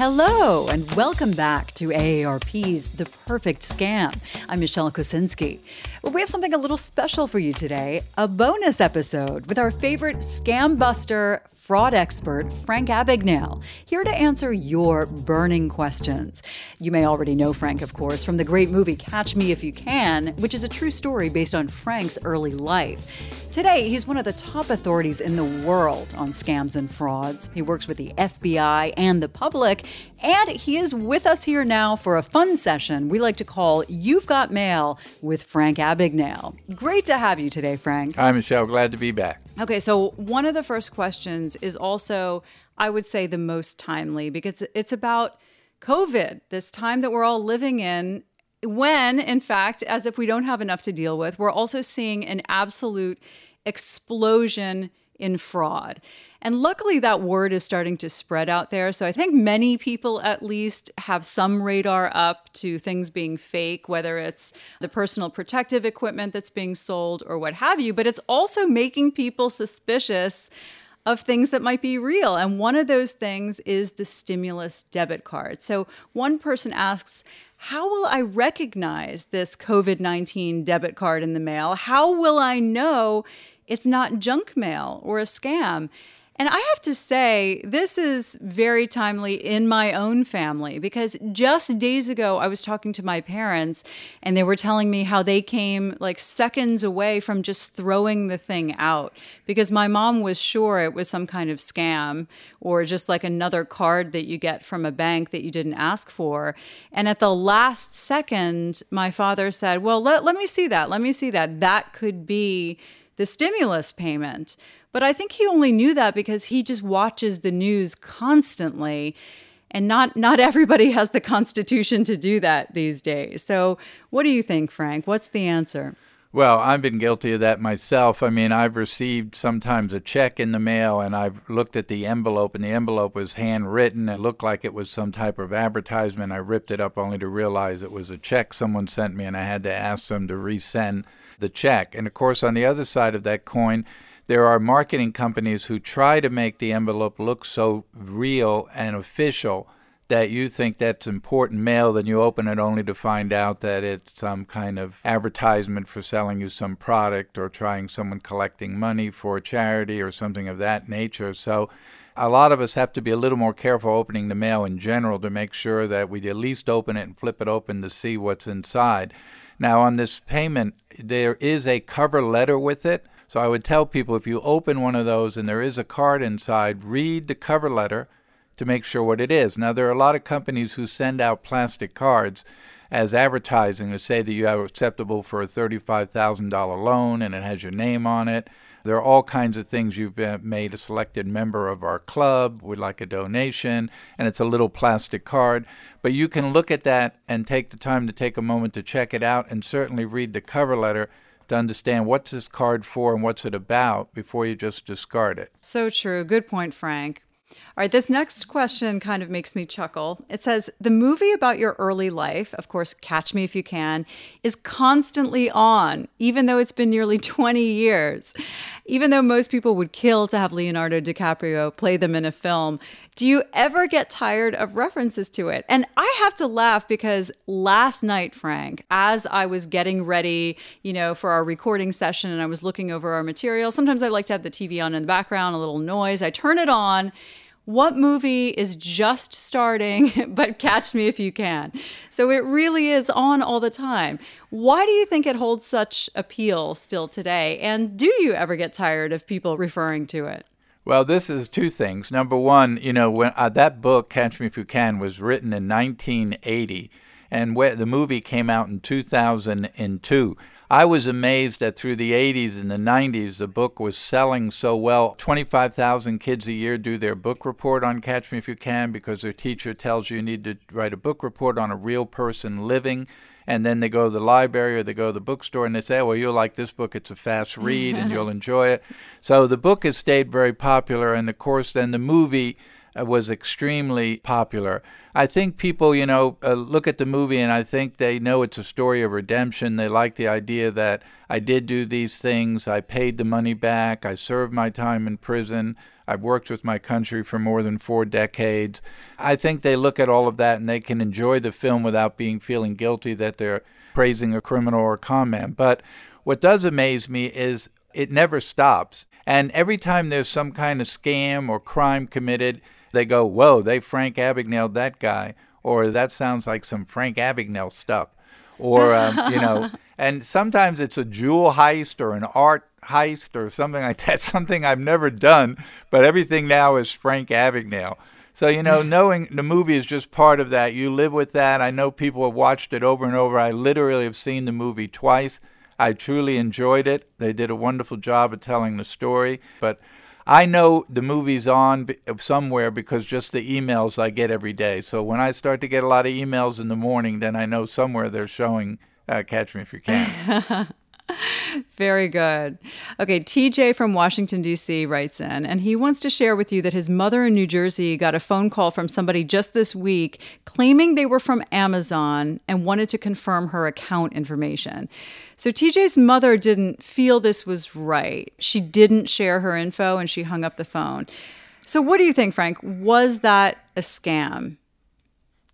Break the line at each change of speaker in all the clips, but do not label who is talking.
hello, and welcome back to AARP's The Perfect Scam. I'm Michelle Kosinski. We have something a little special for you today a bonus episode with our favorite scam buster, fraud expert, Frank Abagnale, here to answer your burning questions. You may already know Frank, of course, from the great movie Catch Me If You Can, which is a true story based on Frank's early life. Today, he's one of the top authorities in the world on scams and frauds. He works with the FBI and the public, and he is with us here now for a fun session we like to call You've Got Mail with Frank Abagnale. Great to have you today, Frank.
Hi, Michelle. Glad to be back.
Okay, so one of the first questions is also, I would say, the most timely because it's about COVID, this time that we're all living in. When, in fact, as if we don't have enough to deal with, we're also seeing an absolute explosion in fraud. And luckily, that word is starting to spread out there. So I think many people, at least, have some radar up to things being fake, whether it's the personal protective equipment that's being sold or what have you. But it's also making people suspicious of things that might be real. And one of those things is the stimulus debit card. So one person asks, how will I recognize this COVID 19 debit card in the mail? How will I know it's not junk mail or a scam? And I have to say, this is very timely in my own family because just days ago, I was talking to my parents and they were telling me how they came like seconds away from just throwing the thing out because my mom was sure it was some kind of scam or just like another card that you get from a bank that you didn't ask for. And at the last second, my father said, Well, let, let me see that. Let me see that. That could be the stimulus payment. But I think he only knew that because he just watches the news constantly. And not not everybody has the constitution to do that these days. So, what do you think, Frank? What's the answer?
Well, I've been guilty of that myself. I mean, I've received sometimes a check in the mail and I've looked at the envelope and the envelope was handwritten. It looked like it was some type of advertisement. I ripped it up only to realize it was a check someone sent me and I had to ask them to resend the check. And of course, on the other side of that coin, there are marketing companies who try to make the envelope look so real and official that you think that's important mail, then you open it only to find out that it's some kind of advertisement for selling you some product or trying someone collecting money for a charity or something of that nature. So a lot of us have to be a little more careful opening the mail in general to make sure that we at least open it and flip it open to see what's inside. Now, on this payment, there is a cover letter with it. So I would tell people if you open one of those and there is a card inside, read the cover letter to make sure what it is. Now, there are a lot of companies who send out plastic cards as advertising to say that you are acceptable for a $35,000 loan and it has your name on it. There are all kinds of things. You've been made a selected member of our club, We'd like a donation, and it's a little plastic card. But you can look at that and take the time to take a moment to check it out and certainly read the cover letter to understand what's this card for and what's it about before you just discard it.
So true. Good point, Frank. All right, this next question kind of makes me chuckle. It says The movie about your early life, of course, Catch Me If You Can, is constantly on, even though it's been nearly 20 years. Even though most people would kill to have Leonardo DiCaprio play them in a film, do you ever get tired of references to it? And I have to laugh because last night, Frank, as I was getting ready, you know, for our recording session and I was looking over our material, sometimes I like to have the TV on in the background, a little noise. I turn it on what movie is just starting, but catch me if you can. So it really is on all the time. Why do you think it holds such appeal still today? And do you ever get tired of people referring to it?
Well, this is two things. Number one, you know, when uh, that book, Catch Me If You Can, was written in 1980, and where the movie came out in 2002. I was amazed that through the 80s and the 90s, the book was selling so well. 25,000 kids a year do their book report on Catch Me If You Can because their teacher tells you you need to write a book report on a real person living. And then they go to the library or they go to the bookstore and they say, well, you'll like this book. It's a fast read and you'll enjoy it. So the book has stayed very popular. And of course, then the movie uh, was extremely popular. I think people, you know, uh, look at the movie and I think they know it's a story of redemption. They like the idea that I did do these things, I paid the money back, I served my time in prison, I've worked with my country for more than four decades. I think they look at all of that and they can enjoy the film without being feeling guilty that they're praising a criminal or a con man. But what does amaze me is it never stops. And every time there's some kind of scam or crime committed, they go, Whoa, they Frank Abagnale that guy. Or that sounds like some Frank Abagnale stuff. Or, um, you know, and sometimes it's a jewel heist or an art heist or something like that, something I've never done, but everything now is Frank Abagnale. So, you know, knowing the movie is just part of that. You live with that. I know people have watched it over and over. I literally have seen the movie twice. I truly enjoyed it. They did a wonderful job of telling the story. But I know the movie's on somewhere because just the emails I get every day. So when I start to get a lot of emails in the morning, then I know somewhere they're showing uh, Catch Me If You Can.
Very good. Okay, TJ from Washington, D.C. writes in, and he wants to share with you that his mother in New Jersey got a phone call from somebody just this week claiming they were from Amazon and wanted to confirm her account information. So TJ's mother didn't feel this was right. She didn't share her info and she hung up the phone. So, what do you think, Frank? Was that a scam?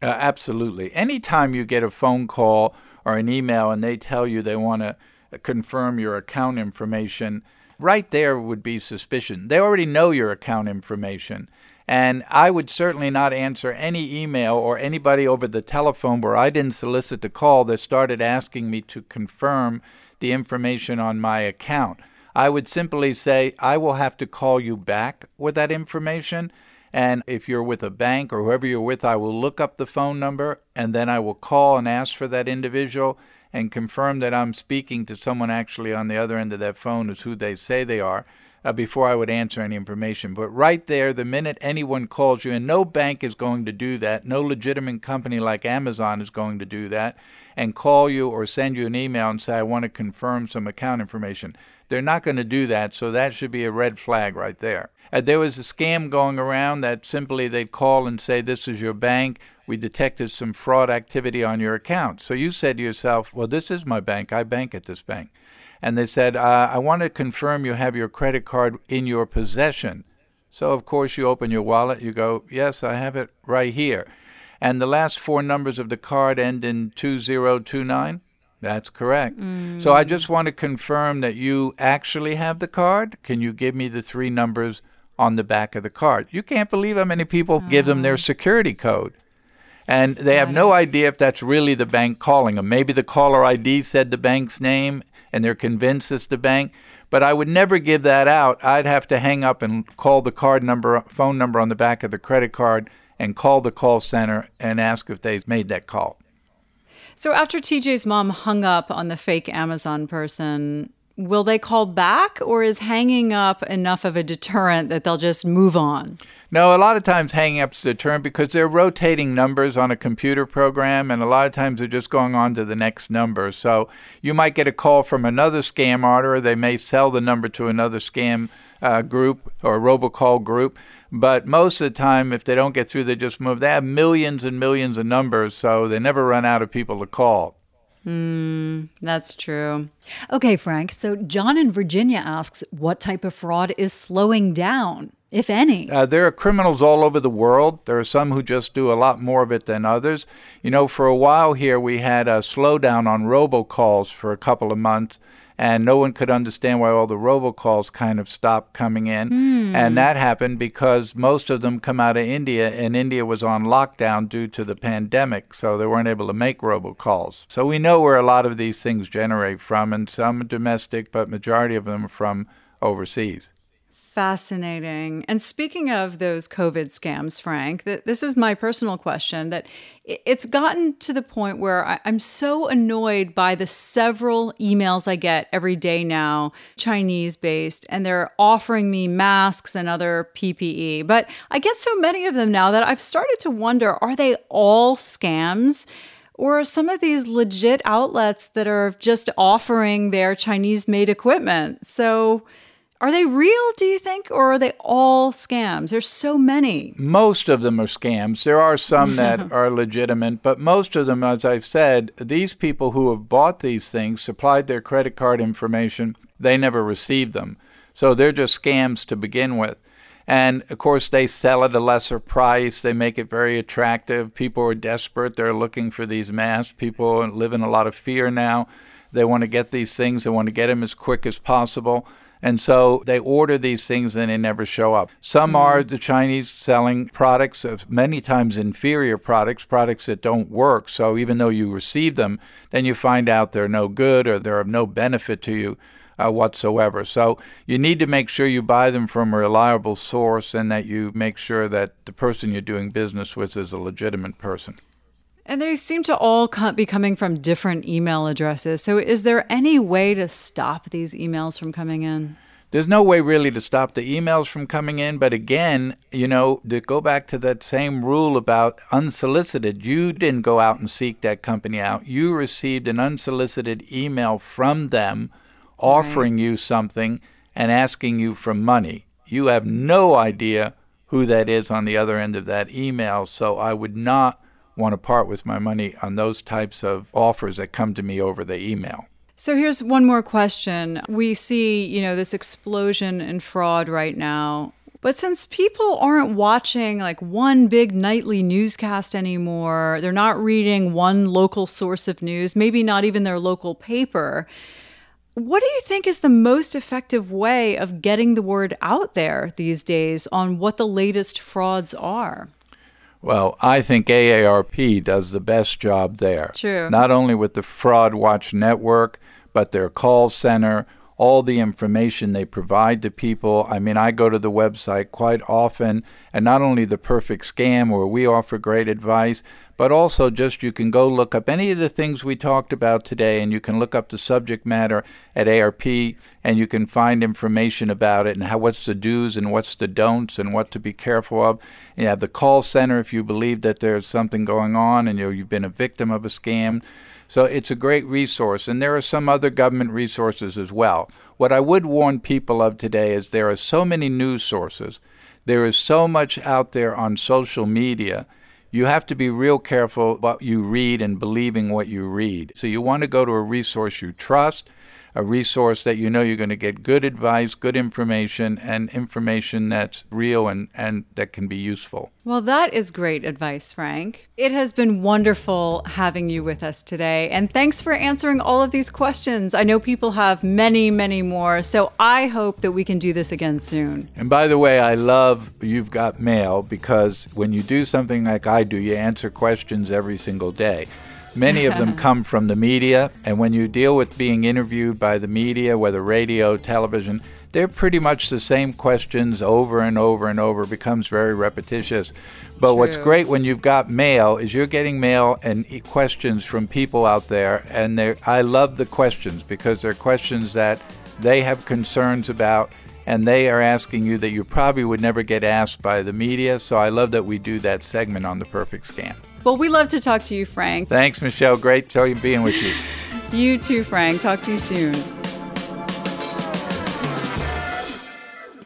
Uh, absolutely. Anytime you get a phone call or an email and they tell you they want to confirm your account information, right there would be suspicion. They already know your account information. And I would certainly not answer any email or anybody over the telephone where I didn't solicit the call that started asking me to confirm the information on my account. I would simply say, I will have to call you back with that information. And if you're with a bank or whoever you're with, I will look up the phone number and then I will call and ask for that individual and confirm that I'm speaking to someone actually on the other end of that phone is who they say they are uh, before I would answer any information. But right there, the minute anyone calls you, and no bank is going to do that, no legitimate company like Amazon is going to do that, and call you or send you an email and say, I want to confirm some account information. They're not going to do that, so that should be a red flag right there. Uh, there was a scam going around that simply they'd call and say, This is your bank we detected some fraud activity on your account. So you said to yourself, well, this is my bank. I bank at this bank. And they said, uh, I want to confirm you have your credit card in your possession. So, of course, you open your wallet, you go, yes, I have it right here. And the last four numbers of the card end in 2029? That's correct. Mm. So I just want to confirm that you actually have the card. Can you give me the three numbers on the back of the card? You can't believe how many people give them their security code and they have no idea if that's really the bank calling them. Maybe the caller ID said the bank's name and they're convinced it's the bank, but I would never give that out. I'd have to hang up and call the card number, phone number on the back of the credit card and call the call center and ask if they've made that call.
So after TJ's mom hung up on the fake Amazon person, will they call back or is hanging up enough of a deterrent that they'll just move on?
No, a lot of times hanging up's a deterrent because they're rotating numbers on a computer program and a lot of times they're just going on to the next number. So you might get a call from another scam order. They may sell the number to another scam uh, group or robocall group. But most of the time, if they don't get through, they just move. They have millions and millions of numbers, so they never run out of people to call.
Mm, that's true.
Okay, Frank. So John in Virginia asks, what type of fraud is slowing down, if any?
Uh, there are criminals all over the world. There are some who just do a lot more of it than others. You know, for a while here, we had a slowdown on robocalls for a couple of months and no one could understand why all the robocalls kind of stopped coming in. Mm. And that happened because most of them come out of India, and India was on lockdown due to the pandemic, so they weren't able to make robocalls. So we know where a lot of these things generate from, and some domestic, but majority of them from overseas.
Fascinating. And speaking of those COVID scams, Frank, th- this is my personal question that it's gotten to the point where I- I'm so annoyed by the several emails I get every day now, Chinese based, and they're offering me masks and other PPE. But I get so many of them now that I've started to wonder are they all scams? Or some of these legit outlets that are just offering their Chinese made equipment? So, are they real, do you think, or are they all scams? There's so many.
Most of them are scams. There are some that are legitimate, but most of them, as I've said, these people who have bought these things, supplied their credit card information, they never received them. So they're just scams to begin with. And of course, they sell at a lesser price. They make it very attractive. People are desperate. They're looking for these masks. People live in a lot of fear now. They want to get these things, they want to get them as quick as possible. And so they order these things and they never show up. Some mm-hmm. are the Chinese selling products, of many times inferior products, products that don't work. So even though you receive them, then you find out they're no good or they're of no benefit to you uh, whatsoever. So you need to make sure you buy them from a reliable source and that you make sure that the person you're doing business with is a legitimate person.
And they seem to all be coming from different email addresses. So, is there any way to stop these emails from coming in?
There's no way really to stop the emails from coming in. But again, you know, to go back to that same rule about unsolicited, you didn't go out and seek that company out. You received an unsolicited email from them offering right. you something and asking you for money. You have no idea who that is on the other end of that email. So I would not want to part with my money on those types of offers that come to me over the email.
So here's one more question. We see, you know, this explosion in fraud right now. But since people aren't watching like one big nightly newscast anymore, they're not reading one local source of news, maybe not even their local paper. What do you think is the most effective way of getting the word out there these days on what the latest frauds are?
Well, I think AARP does the best job there.
True.
Not only with the Fraud Watch Network, but their call center, all the information they provide to people. I mean, I go to the website quite often, and not only the perfect scam where we offer great advice, but also just you can go look up any of the things we talked about today, and you can look up the subject matter at AARP, and you can find information about it and how what's the do's and what's the don'ts and what to be careful of. And you have the call center if you believe that there's something going on and you know, you've been a victim of a scam. So it's a great resource, and there are some other government resources as well. What I would warn people of today is there are so many news sources, there is so much out there on social media. You have to be real careful what you read and believing what you read. So you want to go to a resource you trust a resource that you know you're going to get good advice, good information, and information that's real and, and that can be useful.
Well, that is great advice, Frank. It has been wonderful having you with us today. And thanks for answering all of these questions. I know people have many, many more. So I hope that we can do this again soon.
And by the way, I love You've Got Mail because when you do something like I do, you answer questions every single day. Many of them come from the media, and when you deal with being interviewed by the media, whether radio, television, they're pretty much the same questions over and over and over. It becomes very repetitious. But True. what's great when you've got mail is you're getting mail and questions from people out there, and I love the questions because they're questions that they have concerns about, and they are asking you that you probably would never get asked by the media. So I love that we do that segment on the Perfect Scam.
Well, we love to talk to you, Frank.
Thanks, Michelle. Great to being with you.
you too, Frank. Talk to you soon.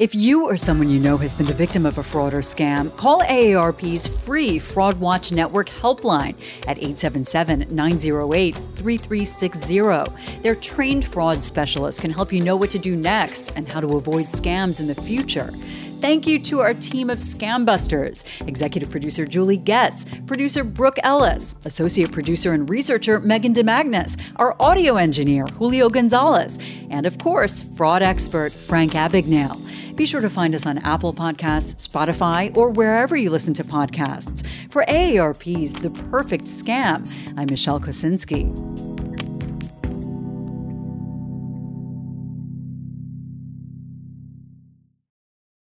If you or someone you know has been the victim of a fraud or scam, call AARP's free Fraud Watch Network helpline at 877 908 3360. Their trained fraud specialists can help you know what to do next and how to avoid scams in the future. Thank you to our team of Scam Busters executive producer Julie Getz, producer Brooke Ellis, associate producer and researcher Megan DeMagnus, our audio engineer Julio Gonzalez, and of course, fraud expert Frank Abagnale. Be sure to find us on Apple Podcasts, Spotify, or wherever you listen to podcasts. For AARP's The Perfect Scam, I'm Michelle Kosinski.